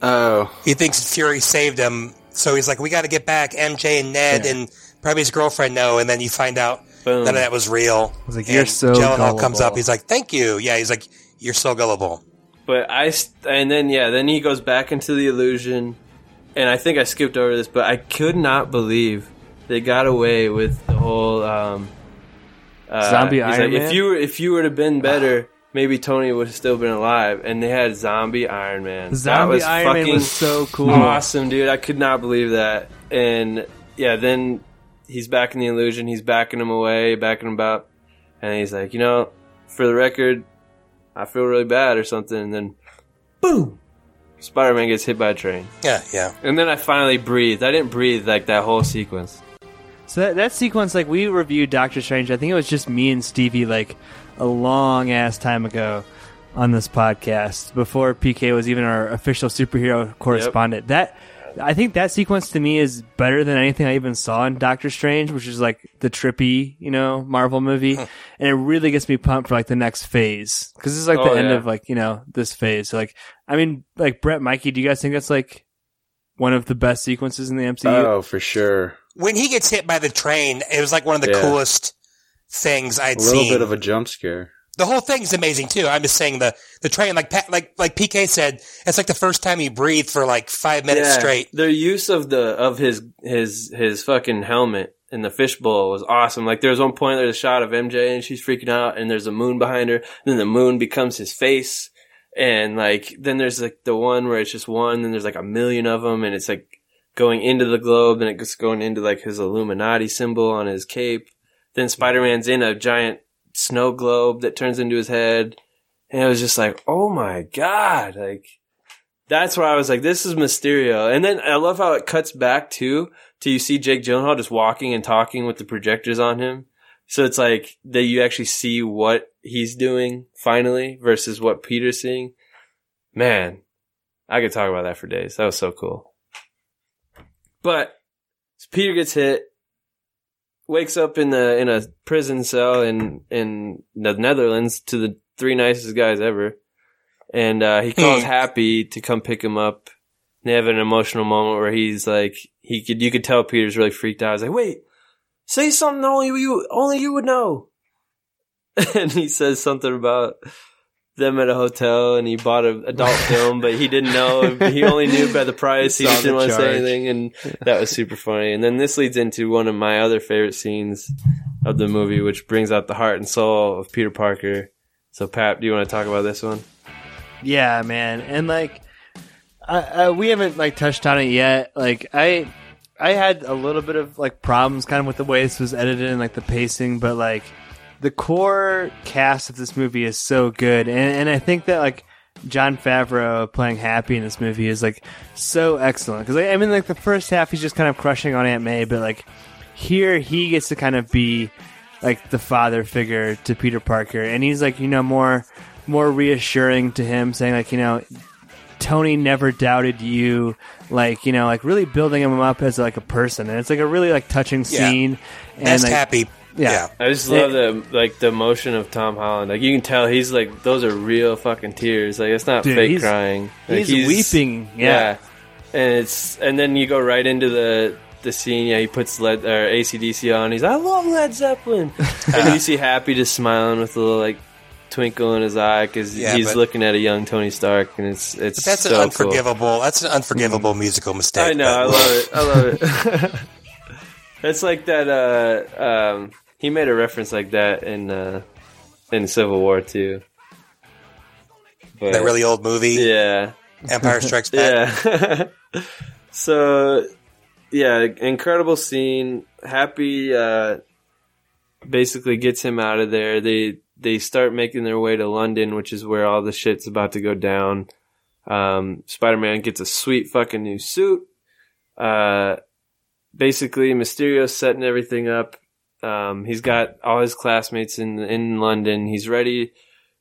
Oh, He thinks Fury saved him, so he's like, "We got to get back." MJ and Ned and probably his girlfriend know, and then you find out Boom. none of that was real. was like, And "You're so Gyllenhaal comes gullible." up. He's like, "Thank you." Yeah, he's like, "You're so gullible." But I, st- and then yeah, then he goes back into the illusion, and I think I skipped over this, but I could not believe they got away with the whole um, uh, Zombie Iron like, Man? If you were, if you would have been better, maybe Tony would have still been alive. And they had Zombie Iron Man. that Zombie was Iron Man fucking was so cool. awesome, dude. I could not believe that. And yeah, then he's back in the illusion. He's backing him away, backing him up, and he's like, you know, for the record, I feel really bad or something. And then, boom, Spider Man gets hit by a train. Yeah, yeah. And then I finally breathed. I didn't breathe like that whole sequence. So that, that sequence, like we reviewed Doctor Strange, I think it was just me and Stevie, like a long ass time ago on this podcast before PK was even our official superhero correspondent. That I think that sequence to me is better than anything I even saw in Doctor Strange, which is like the trippy, you know, Marvel movie, hmm. and it really gets me pumped for like the next phase because this is like Oh, the end yeah. of like you know this phase. So, like, I mean, like Brett, Mikey, do you guys think that's like one of the best sequences in the MCU? oh, for sure. When he gets hit by the train, it was like one of the Yeah. coolest things I'd seen. A little seen. bit of a jump scare. The whole thing's amazing too. I'm just saying the the train, like like like PK said, it's like the first time he breathed for like five minutes straight. Their use of the of his his his fucking helmet in the fishbowl was awesome. Like there's one point there's a shot of MJ and she's freaking out and there's a moon behind her. Then the moon becomes his face. And like then there's like the one where it's just one, then there's like a million of them, and it's like going into the globe, and it goes going into like his Illuminati symbol on his cape. Then Spider Man's in a giant snow globe that turns into his head, and it was just like, oh my god, like that's where I was like, this is Mysterio. And then I love how it cuts back too to you see Jake Gyllenhaal just walking and talking with the projectors on him. So it's like that you actually see what he's doing finally versus what Peter's seeing. Man, I could talk about that for days. That was so cool. But so Peter gets hit, wakes up in the in a prison cell in in the Netherlands to the three nicest guys ever, and uh, he calls Hmm. Happy to come pick him up. They have an emotional moment where he's like, he could you could tell Peter's really freaked out. He's like, wait, say something only you only you would know. and he says something about them at a hotel and he bought an adult film, but he didn't know. He only knew by the price. He just didn't want to say anything. And that was super funny. And then this leads into one of my other favorite scenes of the movie, which brings out the heart and soul of Peter Parker. So, Pap, do you want to talk about this one? Yeah, man, and like, we haven't like touched on it yet. Like, I, I had a little bit of like problems kind of with the way this was edited and like the pacing, but like, the core cast of this movie is so good, and and I think that like. Jon Favreau playing Happy in this movie is like so excellent because I mean like the first half he's just kind of crushing on Aunt May, but like here he gets to kind of be like the father figure to Peter Parker, and he's like you know more more reassuring to him, saying like, you know, Tony never doubted you, like you know, like really building him up as like a person, and it's like a really like touching Yeah. scene. And Best like, happy. Yeah. I just love the like the emotion of Tom Holland. Like you can tell he's like those are real fucking tears. Like it's not Dude, fake he's- crying. Like, he's weeping, yeah. And it's and then you go right into the the scene. Yeah, he puts Led or ACDC on. He's I love Led Zeppelin. and you see Happy just smiling with a little like twinkle in his eye because Yeah, he's but- looking at a young Tony Stark, and it's it's But that's so an cool. unforgivable. That's an unforgivable musical mistake. I know. I love it. I love it. it's like that. Uh, um, he made a reference like that in uh, in Civil War too. But, that really old movie, yeah, Empire Strikes Back. yeah. so yeah, incredible scene. Happy uh, basically gets him out of there. They they start making their way to London, which is where all the shit's about to go down. Um, Spider Man gets a sweet fucking new suit. Uh, basically, Mysterio's setting everything up. Um, he's got all his classmates in in London. He's ready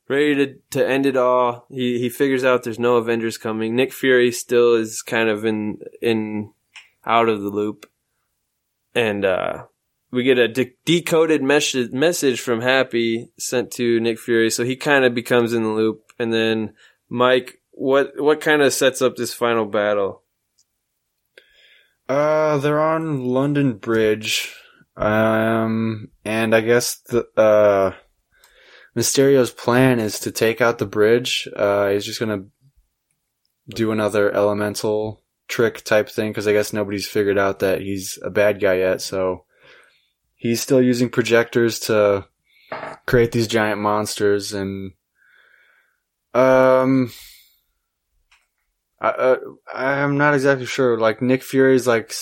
ready to, to end it all. He he figures out there's no Avengers coming. Nick Fury still is kind of in in out of the loop, and uh, we get a de- decoded message message from Happy sent to Nick Fury, so he kind of becomes in the loop. And then Mike, what what kind of sets up this final battle? Uh, they're on London Bridge, um, and I guess the uh, Mysterio's plan is to take out the bridge. Uh, he's just gonna do another elemental trick type thing because I guess nobody's figured out that he's a bad guy yet. So he's still using projectors to create these giant monsters, and um. I, uh, I'm not exactly sure. Like Nick Fury's like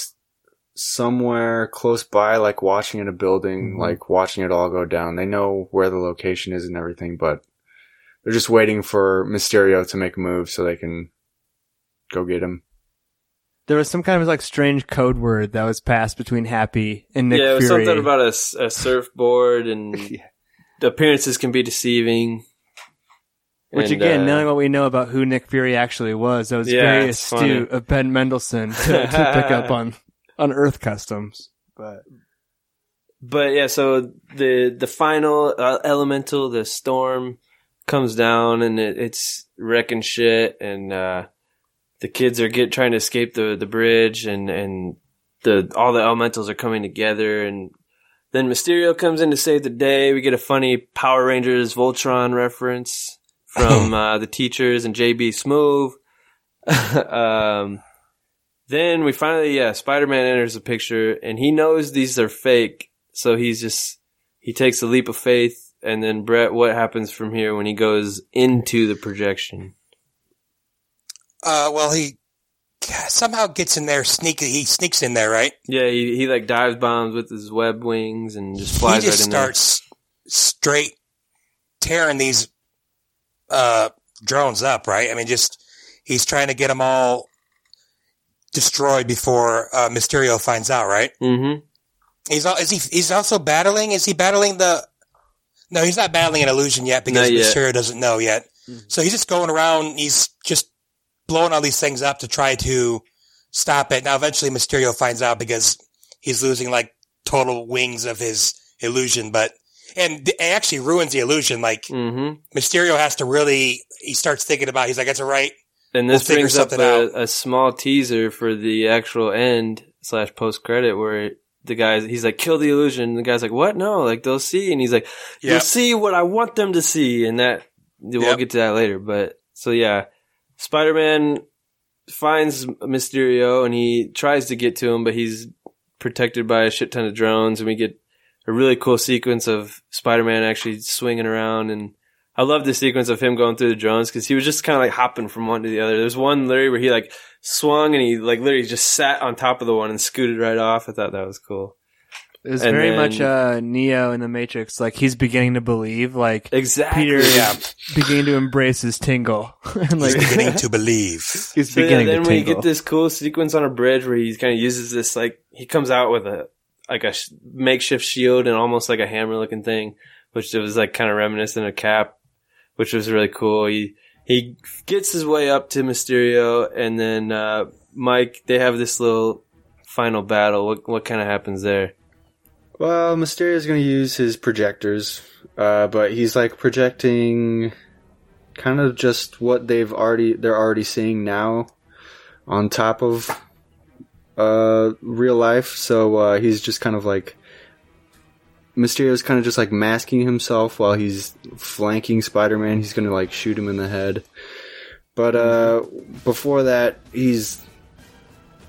somewhere close by, like watching in a building, Mhm. like watching it all go down. They know where the location is and everything, but they're just waiting for Mysterio to make a move so they can go get him. There was some kind of like strange code word that was passed between Happy and Nick yeah, it was Fury. something about a surfboard and the appearances can be deceiving. Which And, again, uh, knowing what we know about who Nick Fury actually was, that was Yeah, very it's astute of Ben Mendelsohn to, to pick up on on Earth customs. But But yeah, so the the final uh, elemental, the storm, comes down and it, it's wrecking shit, and uh, the kids are get trying to escape the the bridge, and and the all the elementals are coming together, and then Mysterio comes in to save the day. We get a funny Power Rangers Voltron reference from uh, the teachers and JB Smoove. um, then we finally, yeah, Spider Man enters the picture, and he knows these are fake, so he's just he takes a leap of faith. And then Brett, what happens from here when he goes into the projection? Uh, well, he somehow gets in there. sneaky. He sneaks in there, right? Yeah, he, he like dives bombs with his web wings and just He flies just right in there. He just starts straight tearing these uh, drones up, right? I mean, just he's trying to get them all destroyed before uh, Mysterio finds out, right? Mm-hmm. He's is he he's also battling? Is he battling the? No, he's not battling an illusion yet because yet. Mysterio doesn't know yet. So he's just going around. He's just blowing all these things up to try to stop it. Now, eventually, Mysterio finds out because he's losing like total wings of his illusion, but and it actually ruins the illusion. Like Mm-hmm. Mysterio has to really. He starts thinking about. He's like, "That's all right." And this We'll brings up a, a small teaser for the actual end slash post credit where the guys he's like kill the illusion. The guy's like what? No, like they'll see, and he's like you'll Yep. see what I want them to see, and that we'll Yep. get to that later. But so yeah, Spider Man finds Mysterio and he tries to get to him, but he's protected by a shit ton of drones, and we get a really cool sequence of Spider Man actually swinging around and. I love the sequence of him going through the drones because he was just kind of like hopping from one to the other. There's one literally where he like swung and he like literally just sat on top of the one and scooted right off. I thought that was cool. it was And very then- much uh, Neo in the Matrix. Like he's beginning to believe. Like Exactly. Peter Yeah. beginning to embrace his tingle. and He's like beginning to believe. he's So yeah, beginning then to we tingle. get this cool sequence on a bridge where he kind of uses this like he comes out with a like a sh- makeshift shield and almost like a hammer looking thing, which it was like kind of reminiscent of Cap. Which was really cool. He he gets his way up to Mysterio, and then uh, Mike. They have this little final battle. What what kind of happens there? Well, Mysterio's going to use his projectors, uh, but he's like projecting kind of just what they've already they're already seeing now on top of uh, real life. So uh, he's just kind of like Mysterio's kind of just like masking himself while he's flanking Spider-Man. He's going to like shoot him in the head. But uh, before that, he's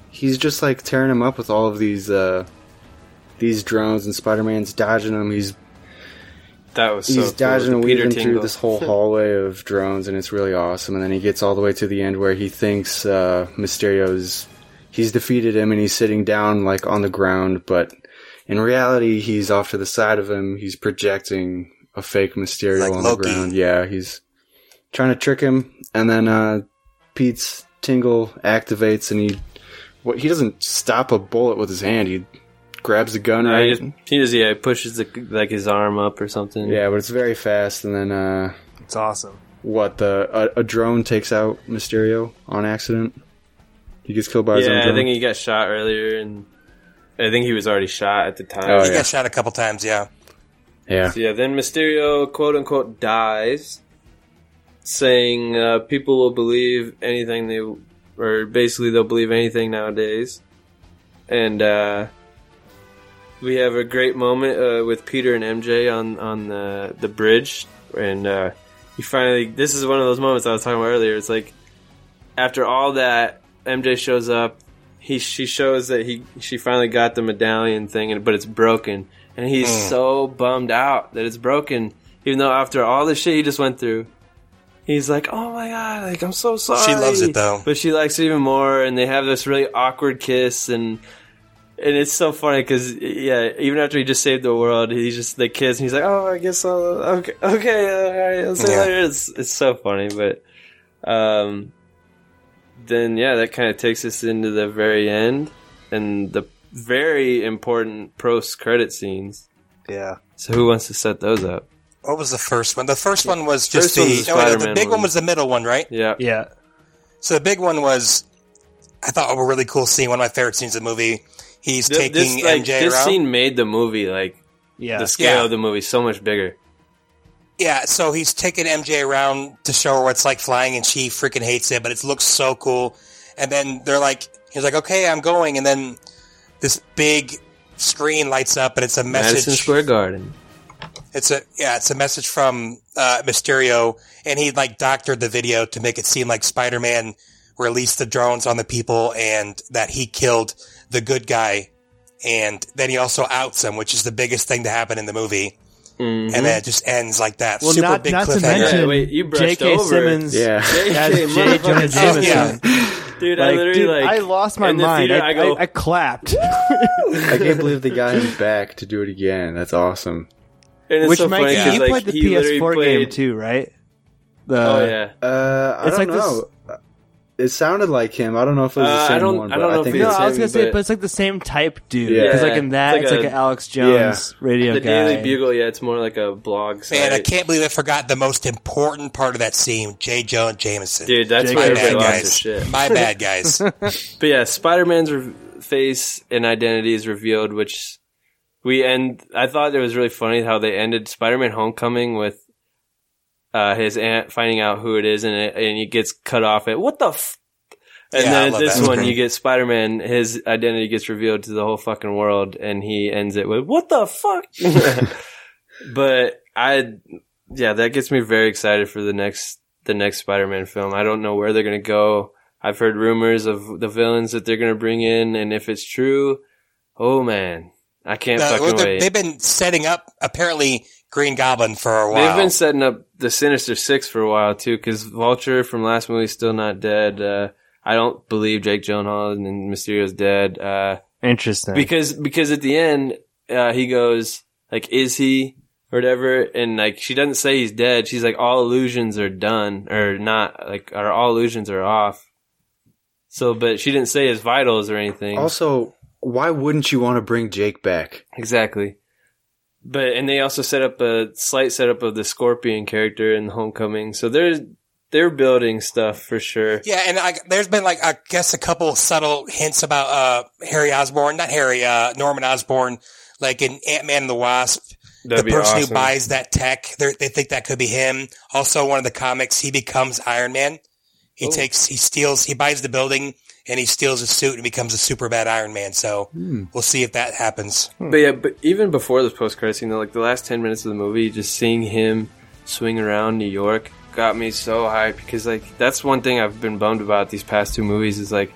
he's just like tearing him up with all of these uh, these drones, and Spider-Man's dodging them. He's That was so he's cool. dodging The and weaving through this whole hallway of drones, and it's really awesome. And then he gets all the way to the end where he thinks uh, Mysterio's he's defeated him, and he's sitting down like on the ground, but in reality, he's off to the side of him. He's projecting a fake Mysterio Like on Loki. the ground. Yeah, he's trying to trick him, and then uh, Pete's Tingle activates, and he what he doesn't stop a bullet with his hand. He grabs the gun No, right. he just, he just yeah pushes the, like his arm up or something. Yeah, but it's very fast, and then uh, It's awesome. what the a, a drone takes out Mysterio on accident. He gets killed by his own yeah. I think he got shot earlier, and I think he was already shot at the time. Oh, he yeah. got shot a couple times. Yeah. yeah, So, yeah, then Mysterio, quote unquote, dies, saying uh, people will believe anything they, or basically they'll believe anything nowadays. And uh, we have a great moment uh, with Peter and MJ on on the the bridge, and uh, he finally. This is one of those moments I was talking about earlier. It's like after all that, MJ shows up. He she shows that he she finally got the medallion thing, and but it's broken, and he's so bummed out that it's broken. Even though after all the shit he just went through, he's like, "Oh my god, like I'm so sorry." She loves it, though. but she likes it even more, and they have this really awkward kiss, and and it's so funny because yeah, even after he just saved the world, he just they kiss, and he's like, "Oh, I guess I'll okay, okay, all right, I'll see Yeah. later." It's it's so funny, but um, then yeah, that kind of takes us into the very end and the very important post credit scenes. Yeah. So who wants to set those up? What was the first one? The first one was just First the, was the oh, wait, the big one. one. was the middle one, right? Yeah, Yeah. So the big one was, I thought, a really cool scene. One of my favorite scenes of the movie. He's Th- taking this like MJ this around. scene made the movie like Yeah. the scale Yeah. of the movie so much bigger. Yeah, so he's taking MJ around to show her what it's like flying, and she freaking hates it, but it looks so cool. And then they're like, he's like, okay, I'm going, and then this big screen lights up, and it's a message. Madison. Square Garden. It's a yeah, it's a message from uh, Mysterio, and he like doctored the video to make it seem like Spider-Man released the drones on the people, and that he killed the good guy, and then he also outs him, which is the biggest thing to happen in the movie. Mhm. And then it just ends like that. Well, Super not, big not to cliffhanger. mention Yeah, wait, you brushed J.K. over. Simmons Yeah. as JK, J. Jonah motherfucker. Jameson. Yeah. Dude, I literally dude, like I lost my mind. theater, I, I go, I, I clapped. I can't believe they got him back to do it again. That's awesome. and it's Which so Mike, funny you 'cause, like, played the he PS4 played- game too, right? The, Oh yeah. Uh, I It's don't like this- know. It sounded like him. I don't know if it was Uh, the I same don't- one, I but don't I, know if think it's no, I was gonna say, but- but it's like the same type dude. Yeah. Because like in that, It's it's like like, a- an Alex Jones radio The guy. Daily Bugle, yeah, it's more like a blog site. Man, I can't believe I forgot the most important part of that scene, J. Jonah Jameson. Dude, that's Jake My everybody bad, lost their guys. My bad, guys. But yeah, Spider-Man's re- face and identity is revealed, which we end. I thought it was really funny how they ended Spider-Man: Homecoming with uh, his aunt finding out who it is, and it, and he gets cut off at what the. F-? And Yeah, then this one, you get Spider-Man. His identity gets revealed to the whole fucking world, and he ends it with "What the fuck." but I, yeah, that gets me very excited for the next the next Spider-Man film. I don't know where they're gonna go. I've heard rumors of the villains that they're gonna bring in, and if it's true, oh man, I can't Uh, fucking wait. they've been setting up apparently Green Goblin for a while. They've been setting up the Sinister Six for a while too, because Vulture from last movie is still not dead. Uh, I don't believe Jake Gyllenhaal and Mysterio's dead. Uh, Interesting. because because at the end uh, he goes like, "Is he?" or whatever, and like she doesn't say he's dead. She's like, "All illusions are done or not. Like, or all illusions are off." So, but she didn't say his vitals or anything. also why wouldn't you want to bring Jake back? exactly. But and they also set up a slight setup of the Scorpion character in Homecoming. So there's they're building stuff for sure. Yeah, and I, there's been like I guess a couple subtle hints about uh, Harry Osborn, not Harry, uh, Norman Osborn, like in Ant Man and the Wasp. That'd the person awesome. who buys that tech, they're- they think that could be him. Also, one of the comics, he becomes Iron Man. He Oh. takes, he steals, he buys the building, and he steals his suit and becomes a super bad Iron Man. So hmm. we'll see if that happens. Hmm. But yeah, but even before this post credit scene, like the last ten minutes of the movie, just seeing him swing around New York got me so hyped because like that's one thing I've been bummed about these past two movies is like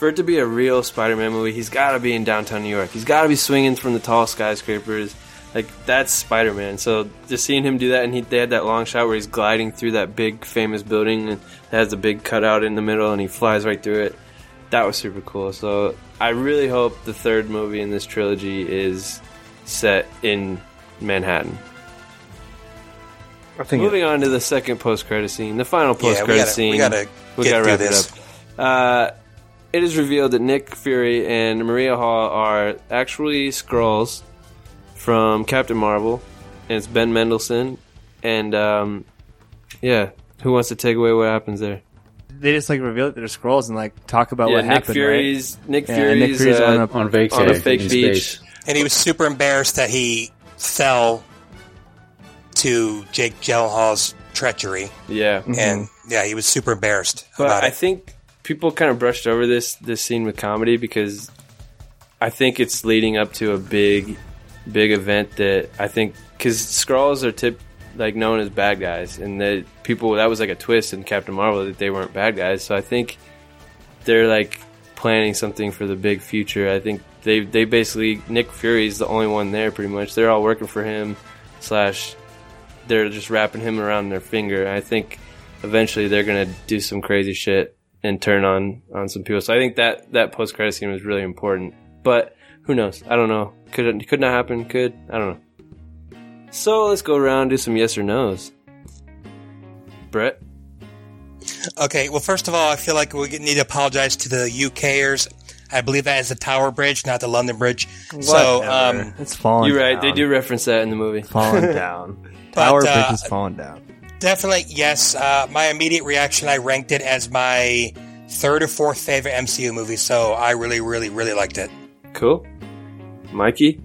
for it to be a real Spider-Man movie, he's got to be in downtown New York. He's got to be swinging from the tall skyscrapers. Like that's Spider-Man. So just seeing him do that, and he they had that long shot where he's gliding through that big famous building and it has a big cutout in the middle, and he flies right through it. That was super cool. So I really hope the third movie in this trilogy is set in Manhattan. I think Moving on to the second post-credit scene, the final post-credit we gotta, scene. we gotta We get gotta wrap this. it up. Uh, it is revealed that Nick Fury and Maria Hill are actually Skrulls from Captain Marvel, and it's Ben Mendelsohn. And um, yeah, who wants to take away what happens there? They just like reveal that they're Skrulls and like talk about yeah, what Nick happened. Fury's Nick Yeah, Fury's, Nick Fury's uh, on a- on on a fake in beach. space. And he was super embarrassed that he fell to Jake Gyllenhaal's treachery. Yeah, And yeah, he was super embarrassed But about I it. think people kind of brushed over this this scene with comedy because I think it's leading up to a big, big event that I think because Skrulls are tip like known as bad guys, and that people that was like a twist in Captain Marvel that they weren't bad guys. So I think they're like planning something for the big future. I think they they basically Nick Fury's the only one there pretty much. They're all working for him slash they're just wrapping him around their finger. I think eventually they're gonna do some crazy shit and turn on on some people. So I think that that post credit scene was really important. But who knows? I don't know. Could could not happen. Could I don't know. So let's go around and do some yes or nos. Brett, Okay, well, first of all, I feel like we need to apologize to the UKers. I believe that is the Tower Bridge, not the London Bridge. So, um, it's falling. you're right. They do reference that in the movie. falling down. But, Tower uh, Bridge is falling down. definitely, yes. Uh, my immediate reaction, I ranked it as my third or fourth favorite MCU movie, so I really, really, really liked it. Cool. Mikey,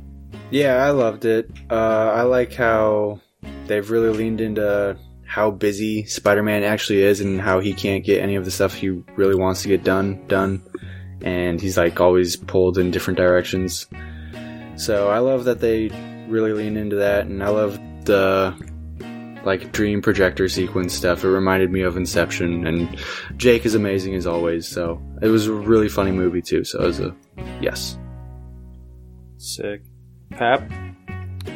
Yeah, I loved it. Uh, I like how they've really leaned into how busy Spider-Man actually is and how he can't get any of the stuff he really wants to get done done, and he's like always pulled in different directions. So I love that they really lean into that, and I love the like dream projector sequence stuff. It reminded me of Inception, and Jake is amazing as always. So it was a really funny movie too. So it was a yes. sick. Pap,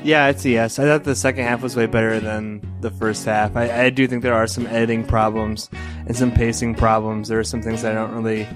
Yeah, it's a yes. I thought the second half was way better than the first half. I, I do think there are some editing problems and some pacing problems. There are some things I don't really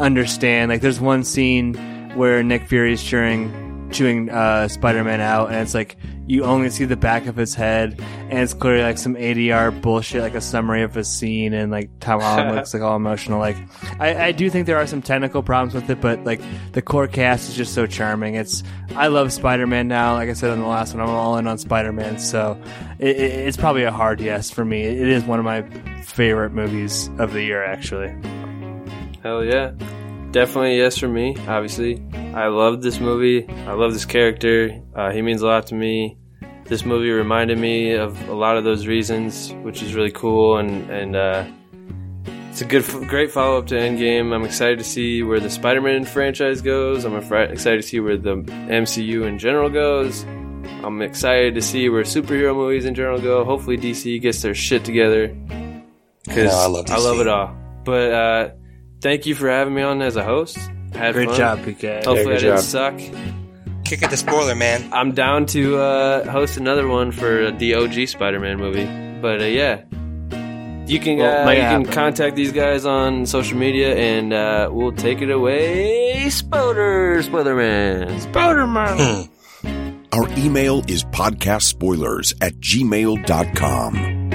understand. Like there's one scene where Nick Fury is chewing chewing uh, Spider-Man out, and it's like you only see the back of his head, and it's clearly like some ADR bullshit, like a summary of a scene, and like Tom Holland looks like all emotional. Like I, I do think there are some technical problems with it, but like the core cast is just so charming. It's I love Spider-Man now. Like I said in the last one, I'm all in on Spider-Man, so it, it, it's probably a hard yes for me. It is one of my favorite movies of the year, actually. hell yeah. Definitely yes for me, obviously. I love this movie. I love this character. Uh, he means a lot to me. This movie reminded me of a lot of those reasons, which is really cool. And, and uh, it's a good, great follow up to Endgame. I'm excited to see where the Spider Man franchise goes. I'm excited to see where the MCU in general goes. I'm excited to see where superhero movies in general go. Hopefully, DC gets their shit together. Because No, I love I love it all. But uh, thank you for having me on as a host. I had Great fun. job, PK. Hopefully, Yeah, I good didn't job. suck. Kick it the spoiler, man. I'm down to uh, host another one for the OG Spider-Man movie. But uh, yeah, you can Well, uh, might you can contact these guys on social media, and uh, we'll take it away. Spoiler, Spoilerman, Spoilerman. Our email is podcastspoilers at gmail.com.